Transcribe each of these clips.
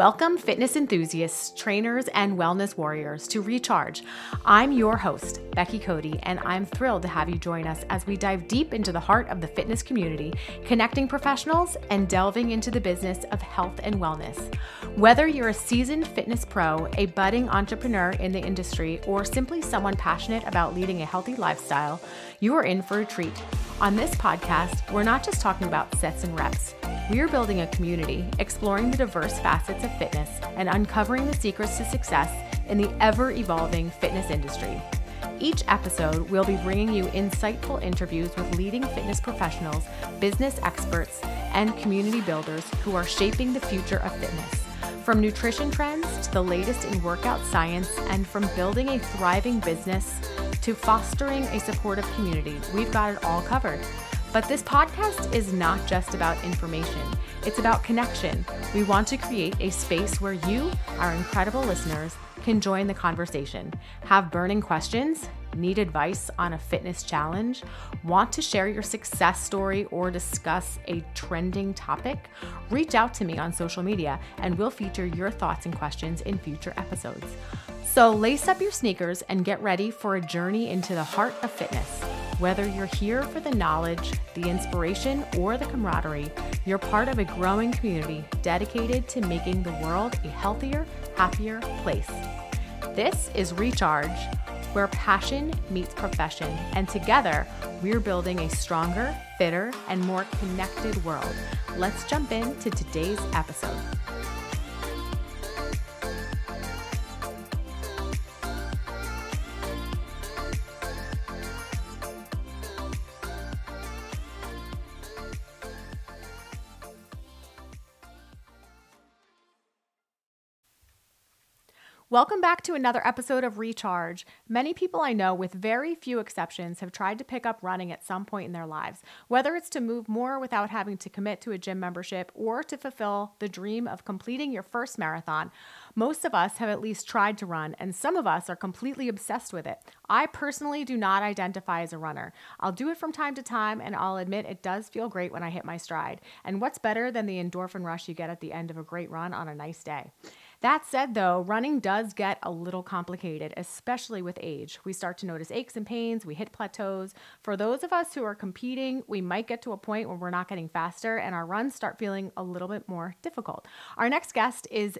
Welcome, fitness enthusiasts, trainers, and wellness warriors to Recharge. I'm your host, Becky Cody, and I'm thrilled to have you join us as we dive deep into the heart of the fitness community, connecting professionals and delving into the business of health and wellness. Whether you're a seasoned fitness pro, a budding entrepreneur in the industry, or simply someone passionate about leading a healthy lifestyle, you are in for a treat. On this podcast, we're not just talking about sets and reps. We're building a community, exploring the diverse facets of fitness, and uncovering the secrets to success in the ever evolving fitness industry. Each episode, we'll be bringing you insightful interviews with leading fitness professionals, business experts, and community builders who are shaping the future of fitness. From nutrition trends to the latest in workout science, and from building a thriving business to fostering a supportive community, we've got it all covered. But this podcast is not just about information, it's about connection. We want to create a space where you, our incredible listeners, can join the conversation, have burning questions, need advice on a fitness challenge, want to share your success story, or discuss a trending topic, reach out to me on social media and we'll feature your thoughts and questions in future episodes. So lace up your sneakers and get ready for a journey into the heart of fitness. Whether you're here for the knowledge, the inspiration, or the camaraderie, you're part of a growing community dedicated to making the world a healthier, happier place. This is Recharge, where passion meets profession, and together we're building a stronger, fitter, and more connected world. Let's jump into today's episode. Welcome back to another episode of Recharge. Many people I know, with very few exceptions, have tried to pick up running at some point in their lives, whether it's to move more without having to commit to a gym membership or to fulfill the dream of completing your first marathon. Most of us have at least tried to run, and some of us are completely obsessed with it. I personally do not identify as a runner. I'll do it from time to time, and I'll admit it does feel great when I hit my stride. And what's better than the endorphin rush you get at the end of a great run on a nice day? That said, though, running does get a little complicated, especially with age. We start to notice aches and pains, we hit plateaus. For those of us who are competing, we might get to a point where we're not getting faster and our runs start feeling a little bit more difficult. Our next guest is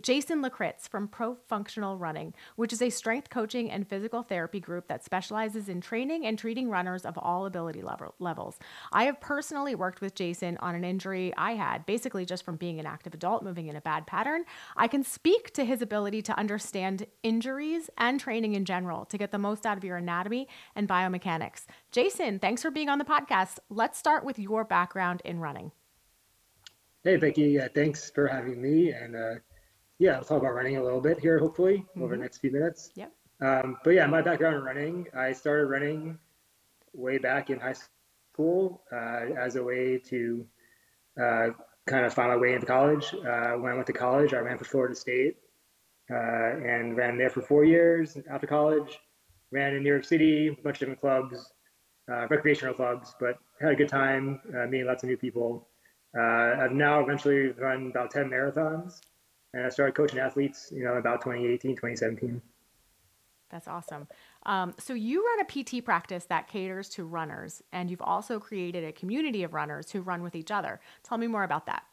Jason Lakritz from Pro Functional Running, which is a strength coaching and physical therapy group that specializes in training and treating runners of all ability level- levels. I have personally worked with Jason on an injury I had, basically just from being an active adult moving in a bad pattern. I can speak to his ability to understand injuries and training in general to get the most out of your anatomy and biomechanics. Jason, thanks for being on the podcast. Let's start with your background in running. Hey, Becky. Uh, thanks for having me. And uh, yeah, I'll talk about running a little bit here, hopefully, mm-hmm. over the next few minutes. Yep. Um, but yeah, my background in running, I started running way back in high school uh, as a way to uh, kind of found my way into college. Uh, when I went to college, I ran for Florida State uh, and ran there for four years after college. Ran in New York City, a bunch of different clubs, uh, recreational clubs, but had a good time, uh, meeting lots of new people. Uh, I've now eventually run about 10 marathons, and I started coaching athletes, you know, about 2018, 2017. That's awesome. Um, so you run a PT practice that caters to runners, and you've also created a community of runners who run with each other. Tell me more about that.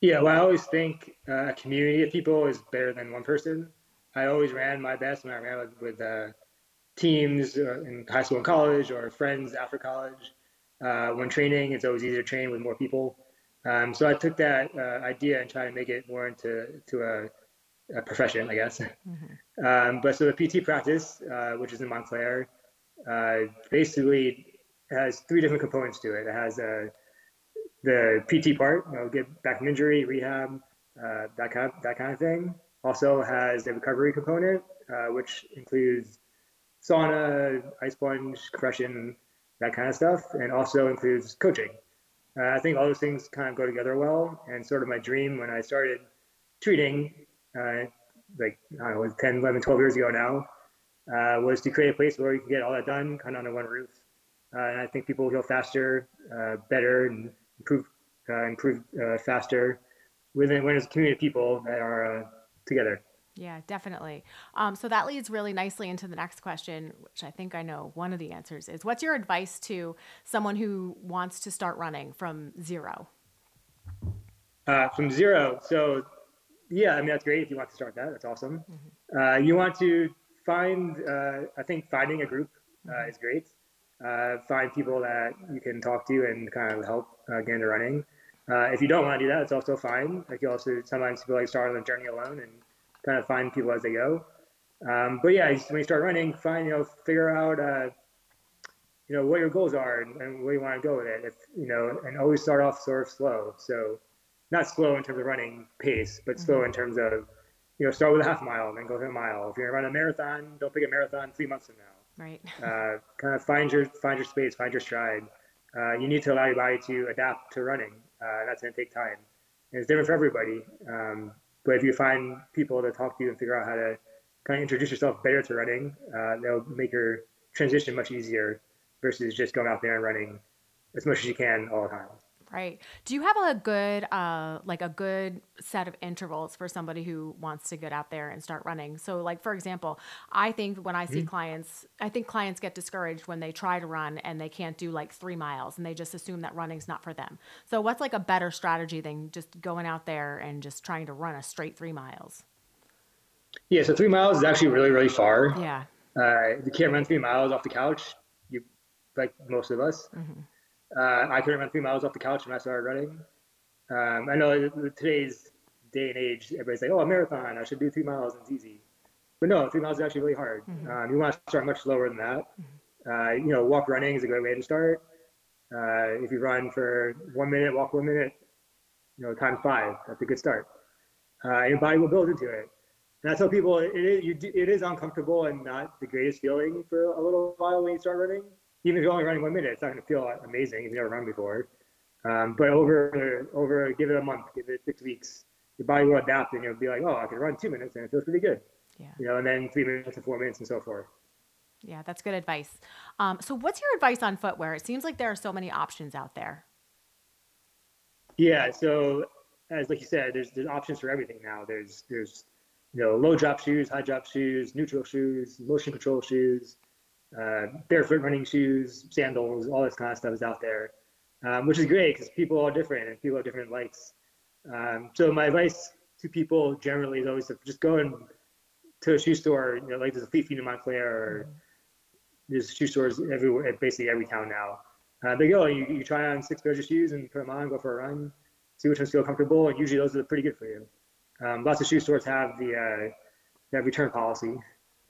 Yeah, well, I always think uh, a community of people is better than one person. I always ran my best when I ran with, with uh, teams uh, in high school and college, or friends after college. Uh, when training, it's always easier to train with more people. Um, so I took that uh, idea and tried to make it more into to a a profession, I guess. Mm-hmm. Um, but so the PT practice, uh, which is in Montclair, uh, basically has three different components to it. It has uh, the PT part, you know, get back from injury, rehab, uh, that kind of that kind of thing. Also has the recovery component, uh, which includes sauna, ice plunge, compression, that kind of stuff, and also includes coaching. Uh, I think all those things kind of go together well. And sort of my dream when I started treating uh, like I don't know, 10, 11, 12 years ago now, uh, was to create a place where you can get all that done kind of under one roof. Uh, and I think people will heal faster, uh, better, and improve, uh, improve uh, faster within when there's a community of people that are uh, together. Yeah, definitely. Um, so that leads really nicely into the next question, which I think I know one of the answers is what's your advice to someone who wants to start running from zero? Uh, from zero. So, yeah, I mean, that's great if you want to start that. That's awesome. Mm-hmm. Uh, you want to find, uh, I think finding a group uh, mm-hmm. is great. Uh, find people that you can talk to and kind of help uh, get into running. if you don't want to do that, it's also fine. Like you also sometimes people like start on the journey alone and kind of find people as they go. Um, but yeah, when you start running, find you know figure out uh, you know what your goals are and, and, where you want to go with it. If you know, and always start off sort of slow. So not slow in terms of running pace, but mm-hmm. slow in terms of you know start with a half mile and then go to a mile. If you're gonna run a marathon, don't pick a marathon three months from now. Right. Uh, kind of find your find your space, find your stride. Uh, you need to allow your body to adapt to running. Uh, that's gonna take time. And it's different for everybody. Um, but if you find people to talk to you and figure out how to kind of introduce yourself better to running, uh, they'll make your transition much easier versus just going out there and running as much as you can all the time. Right. Do you have a good, uh, like a good set of intervals for somebody who wants to get out there and start running? So, like for example, I think when I see mm-hmm. clients, I think clients get discouraged when they try to run and they can't do like three miles, and they just assume that running's not for them. So, what's like a better strategy than just going out there and just trying to run a straight three miles? Yeah. So three miles is actually really, really far. Yeah. Uh, you can't run three miles off the couch. You, like most of us. Mm-hmm. Uh, I couldn't run three miles off the couch when I started running. Um, I know today's day and age, everybody's like, "Oh, a marathon! I should do three miles. It's easy." But no, three miles is actually really hard. Mm-hmm. Um, you want to start much slower than that. Mm-hmm. Uh, you know, walk running is a great way to start. Uh, if you run for one minute, walk one minute, you know, times five. That's a good start. Uh, your body will build into it. And I tell people it is, you, it is uncomfortable and not the greatest feeling for a little while when you start running even if you're only running one minute, it's not going to feel amazing if you've never run before. Um, but over over give it a month, give it six weeks, your body will adapt and you'll be like, oh, I can run two minutes and it feels pretty good. Yeah. You know, and then three minutes and four minutes and so forth. Yeah, that's good advice. Um, so, what's your advice on footwear? It seems like there are so many options out there. Yeah. So, as like you said, there's there's options for everything now. There's there's you know low drop shoes, high drop shoes, neutral shoes, motion control shoes uh, barefoot running shoes, sandals, all this kind of stuff is out there, um, which is great because people are different and people have different likes. Um, so my advice to people generally is always to just go and to a shoe store, you know, like there's a Fleet Feet in Montclair or there's shoe stores everywhere, basically every town now. Uh, they go, you, you try on six pairs of shoes and put them on, go for a run, see which ones feel comfortable, and usually those are pretty good for you. Um, lots of shoe stores have the uh, that return policy,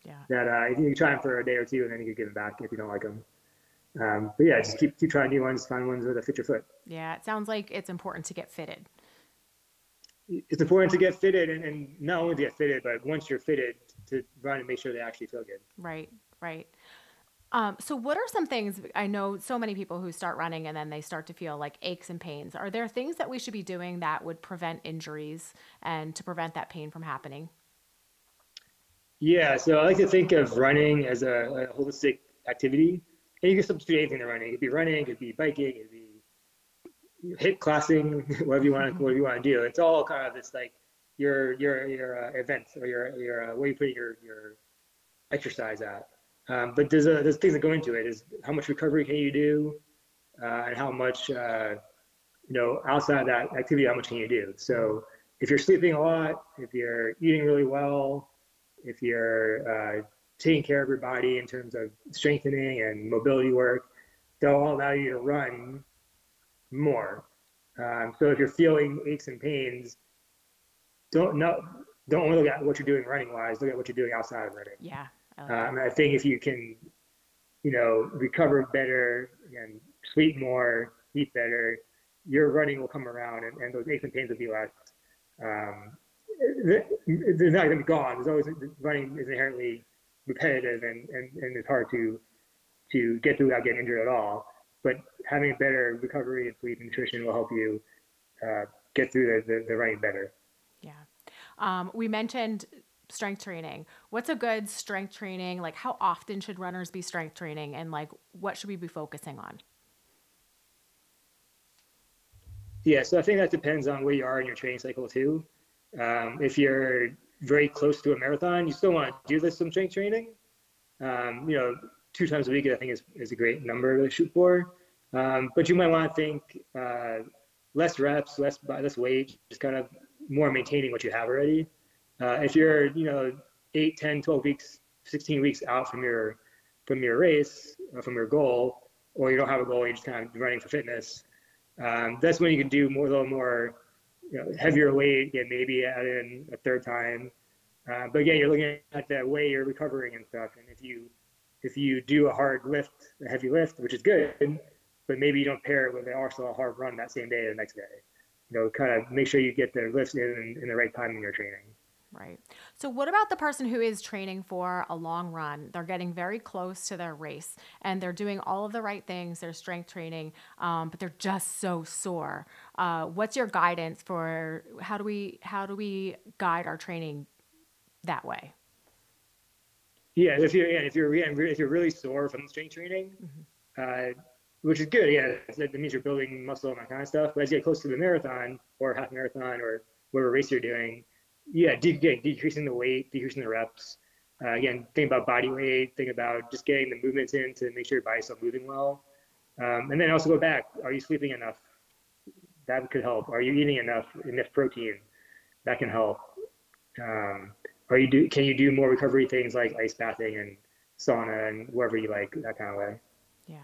yeah. That uh, you can try them for a day or two, and then you can give them back if you don't like them. Um, but yeah, just keep keep trying new ones, find ones that fit your foot. Yeah, it sounds like it's important to get fitted. It's important to get fitted, and, and not only to get fitted, but once you're fitted, to run and make sure they actually feel good. Right, right. Um, so, what are some things? I know so many people who start running and then they start to feel like aches and pains. Are there things that we should be doing that would prevent injuries and to prevent that pain from happening? Yeah, so I like to think of running as a, a holistic activity. And you can substitute anything to running. It could be running, it could be biking, it could be HIIT classing, whatever you want to whatever you want to do. It's all kind of this like your your your uh, event or your your uh, where you put your your exercise at. Um, but there's a, there's things that go into it. Is how much recovery can you do, uh, and how much uh, you know outside that activity, how much can you do? So if you're sleeping a lot, if you're eating really well, if you're uh, taking care of your body in terms of strengthening and mobility work, they'll allow you to run more. Um, so if you're feeling aches and pains, don't not don't only look at what you're doing running wise. Look at what you're doing outside of running. Yeah. I, like um, I think if you can, you know, recover better and sleep more, eat better, your running will come around and, and those aches and pains will be less. Um, they're not going to be gone. There's always running is inherently repetitive and, and, and it's hard to to get through without getting injured at all. But having better recovery and sleep and nutrition will help you uh, get through the, the, the, running better. Yeah. Um, we mentioned strength training. What's a good strength training? Like, how often should runners be strength training, and like, what should we be focusing on? Yeah, so I think that depends on where you are in your training cycle too. Um, if you're very close to a marathon, you still want to do this some strength training. Um, you know, two times a week I think is, is a great number to shoot for. Um, but you might want to think uh, less reps, less less weight, just kind of more maintaining what you have already. Uh, if you're, you know, 8, 10, 12 weeks, 16 weeks out from your from your race, uh, from your goal, or you don't have a goal, you're just kind of running for fitness. Um, that's when you can do more, a little more, you know, heavier weight. Again, maybe add in a third time. Uh, but again, you're looking at the way you're recovering and stuff. And if you if you do a hard lift, a heavy lift, which is good, but maybe you don't pair it with an also a hard run that same day or the next day. You know, kind of make sure you get the lifts in in the right time in your training. Right. So, what about the person who is training for a long run? They're getting very close to their race and they're doing all of the right things, they're strength training, um, but they're just so sore. Uh, what's your guidance for how do we how do we guide our training that way? Yeah, if you're yeah, if you're if you're really sore from strength training, mm-hmm. uh, which is good, yeah, that means you're building muscle and that kind of stuff. But as you get close to the marathon or half marathon or whatever race you're doing yeah, de- decreasing the weight, decreasing the reps. Uh, again, think about body weight. Think about just getting the movements in to make sure your body's still moving well. Um, and then also go back. Are you sleeping enough? That could help. Are you eating enough enough protein? That can help. Um, are you do? Can you do more recovery things like ice bathing and sauna and wherever you like that kind of way? Yeah.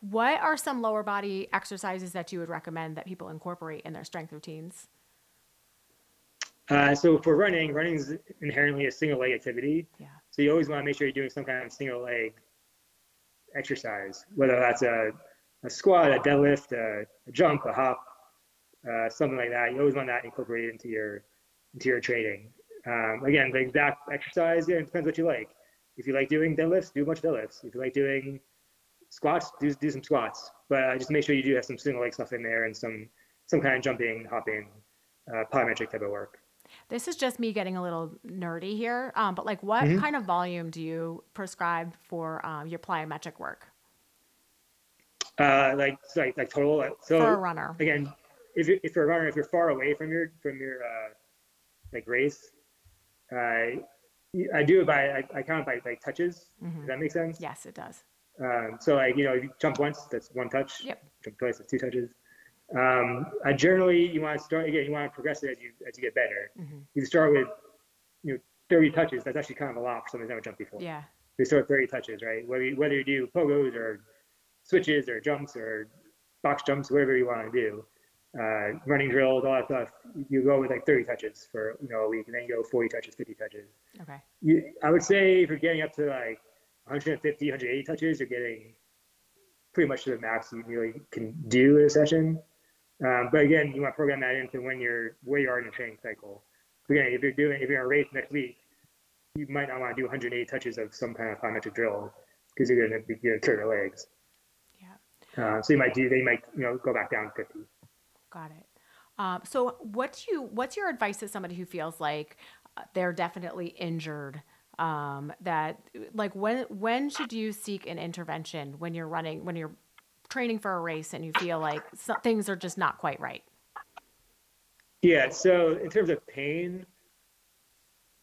What are some lower body exercises that you would recommend that people incorporate in their strength routines? Uh, so for running, running is inherently a single leg activity. Yeah. So you always want to make sure you're doing some kind of single leg exercise, whether that's a, a squat, a deadlift, a, a jump, a hop, uh, something like that. You always want that incorporated into your into your training. Um, again, the exact exercise, yeah, it depends what you like. If you like doing deadlifts, do a bunch of deadlifts. If you like doing squats, do, do some squats. But uh, just make sure you do have some single leg stuff in there and some some kind of jumping, hopping, uh, plyometric type of work. This is just me getting a little nerdy here, um, but like, what mm-hmm. kind of volume do you prescribe for um, your plyometric work? Uh, like, like, like total. So for a runner, again, if you, if you're a runner, if you're far away from your from your uh, like race, uh, I do it by I, I count by like touches. Mm-hmm. Does that make sense? Yes, it does. Um, so like you know, if you jump once, that's one touch. Yep. Jump twice, that's two touches. Um, I generally, you want to start again. You want to progress it as you as you get better. Mm-hmm. You start with, you know, 30 touches. That's actually kind of a lot for someone who's never jumped before. Yeah. You start with 30 touches, right? Whether you, whether you do pogos or switches or jumps or box jumps, whatever you want to do, uh, running drills, all that stuff. You go with like 30 touches for you know a week, and then you go 40 touches, 50 touches. Okay. You, I would say if you're getting up to like 150, 180 touches, you're getting pretty much to the max you really can do in a session. Um, but again, you want to program that into when you're where you are in the training cycle. Again, if you're doing if you're in a race next week, you might not want to do 108 touches of some kind of plyometric drill because you're going to be going to your legs. Yeah. Uh, so you might do they might you know go back down 50. Got it. Um, so what do you what's your advice to somebody who feels like uh, they're definitely injured? Um, that like when when should you seek an intervention when you're running when you're training for a race and you feel like things are just not quite right? Yeah. So in terms of pain,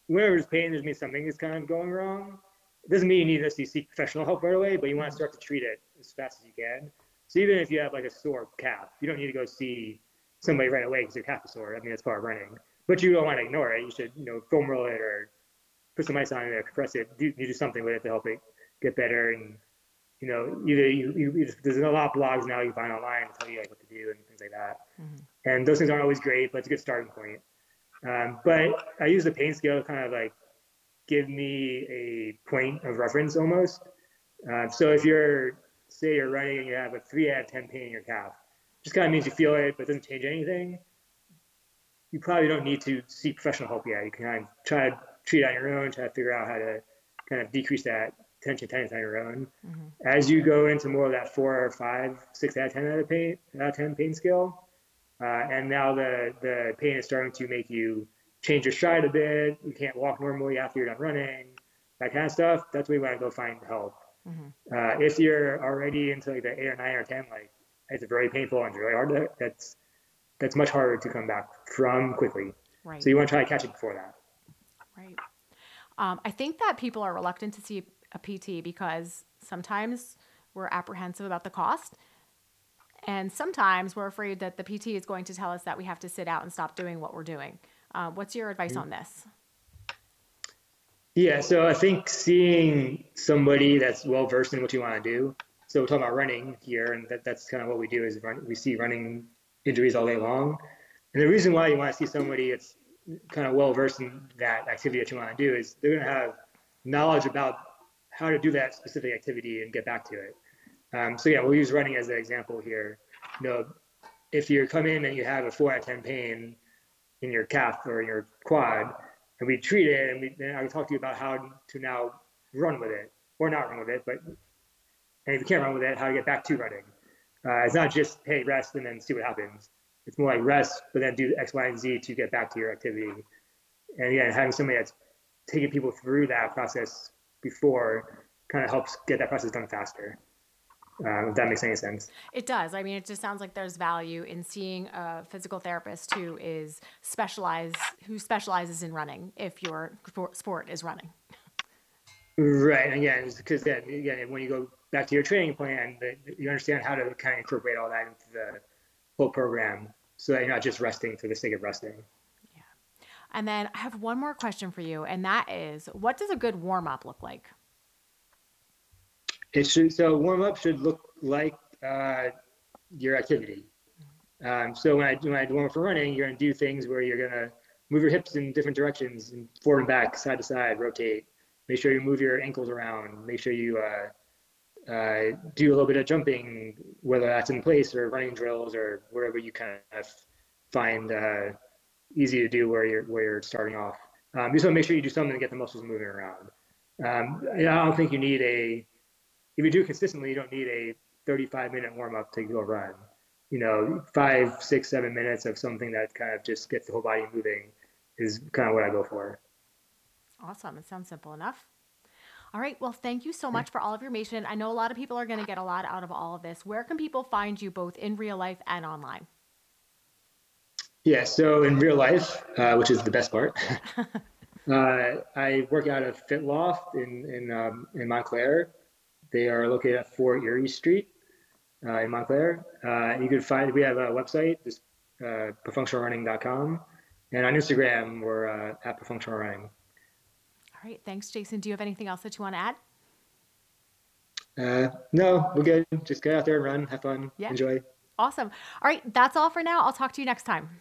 whenever there's pain, there's means something is kind of going wrong. It doesn't mean you need to seek professional help right away, but you want to start to treat it as fast as you can. So even if you have like a sore calf, you don't need to go see somebody right away because your calf is sore. I mean, that's part of running. But you don't want to ignore it. You should, you know, foam roll it or put some ice on it or compress it. You do something with it to help it get better and you know, either you, you, just, there's a lot of blogs now you find online to tell you like what to do and things like that. Mm-hmm. And those things aren't always great, but it's a good starting point. Um, but I use the pain scale to kind of like give me a point of reference almost. Uh, so if you're, say you're running and you have a three out of 10 pain in your calf, just kind of means you feel it, but it doesn't change anything. You probably don't need to seek professional help yet. You can kind of try to treat it on your own, try to figure out how to kind of decrease that tension tightness on your own. Mm-hmm. As you go into more of that four or five, six out of ten out of pain, out of ten pain scale, uh, and now the the pain is starting to make you change your stride a bit. You can't walk normally after you're done running, that kind of stuff. That's when you want to go find help. Mm-hmm. Uh, if you're already into like the eight or nine or ten, like it's very painful and it's really hard to. That's that's much harder to come back from quickly. Right. So you want to try to catch it before that. Right. Um, I think that people are reluctant to see a PT because sometimes we're apprehensive about the cost. And sometimes we're afraid that the PT is going to tell us that we have to sit out and stop doing what we're doing. Uh, what's your advice mm-hmm. on this? Yeah, so I think seeing somebody that's well versed in what you want to do. So we're talking about running here, and that, that's kind of what we do is run, we see running injuries all day long. And the reason why you want to see somebody that's kind of well versed in that activity that you want to do is they're going to have knowledge about how to do that specific activity and get back to it. Um, so yeah, we'll use running as an example here. You know, if you come in and you have a four out of 10 pain in your calf or your quad, and we treat it, and we, then I can talk to you about how to now run with it, or not run with it, but and if you can't run with it, how to get back to running. Uh, it's not just hey rest and then see what happens. It's more like rest, but then do X, Y, and Z to get back to your activity. And again, having somebody that's taking people through that process before kind of helps get that process done faster. Um, if that makes any sense. It does. I mean, it just sounds like there's value in seeing a physical therapist who is specialized, who specializes in running. If your sport is running. Right. Again, because then again, when you go back to your training plan, you understand how to kind of incorporate all that into the whole program, so that you're not just resting for the sake of resting. And then I have one more question for you, and that is, what does a good warm up look like? It should so warm up should look like uh, your activity. Um, so when I when I warm up for running, you're gonna do things where you're gonna move your hips in different directions and forward and back, side to side, rotate. Make sure you move your ankles around. Make sure you uh, uh, do a little bit of jumping, whether that's in place or running drills or wherever you kind of find uh, easy to do where you're where you're starting off. Um, you just want to make sure you do something to get the muscles moving around. Um, I don't think you need a if you do consistently, you don't need a 35 minute warm up to go run. You know, five, six, seven minutes of something that kind of just gets the whole body moving is kind of what I go for. Awesome. It sounds simple enough. All right. Well, thank you so much for all of your information. I know a lot of people are going to get a lot out of all of this. Where can people find you both in real life and online? Yeah. So in real life, uh, which is the best part, uh, I work out of FitLoft in in um, in Montclair. They are located at 4 Erie Street uh, in Montclair. Uh, you can find, we have a website, just uh, profunctionalrunning.com. And on Instagram, we're uh, at profunctionalrunning. All right. Thanks, Jason. Do you have anything else that you want to add? Uh, no, we're good. Just get out there and run, have fun, yeah. enjoy. Awesome. All right. That's all for now. I'll talk to you next time.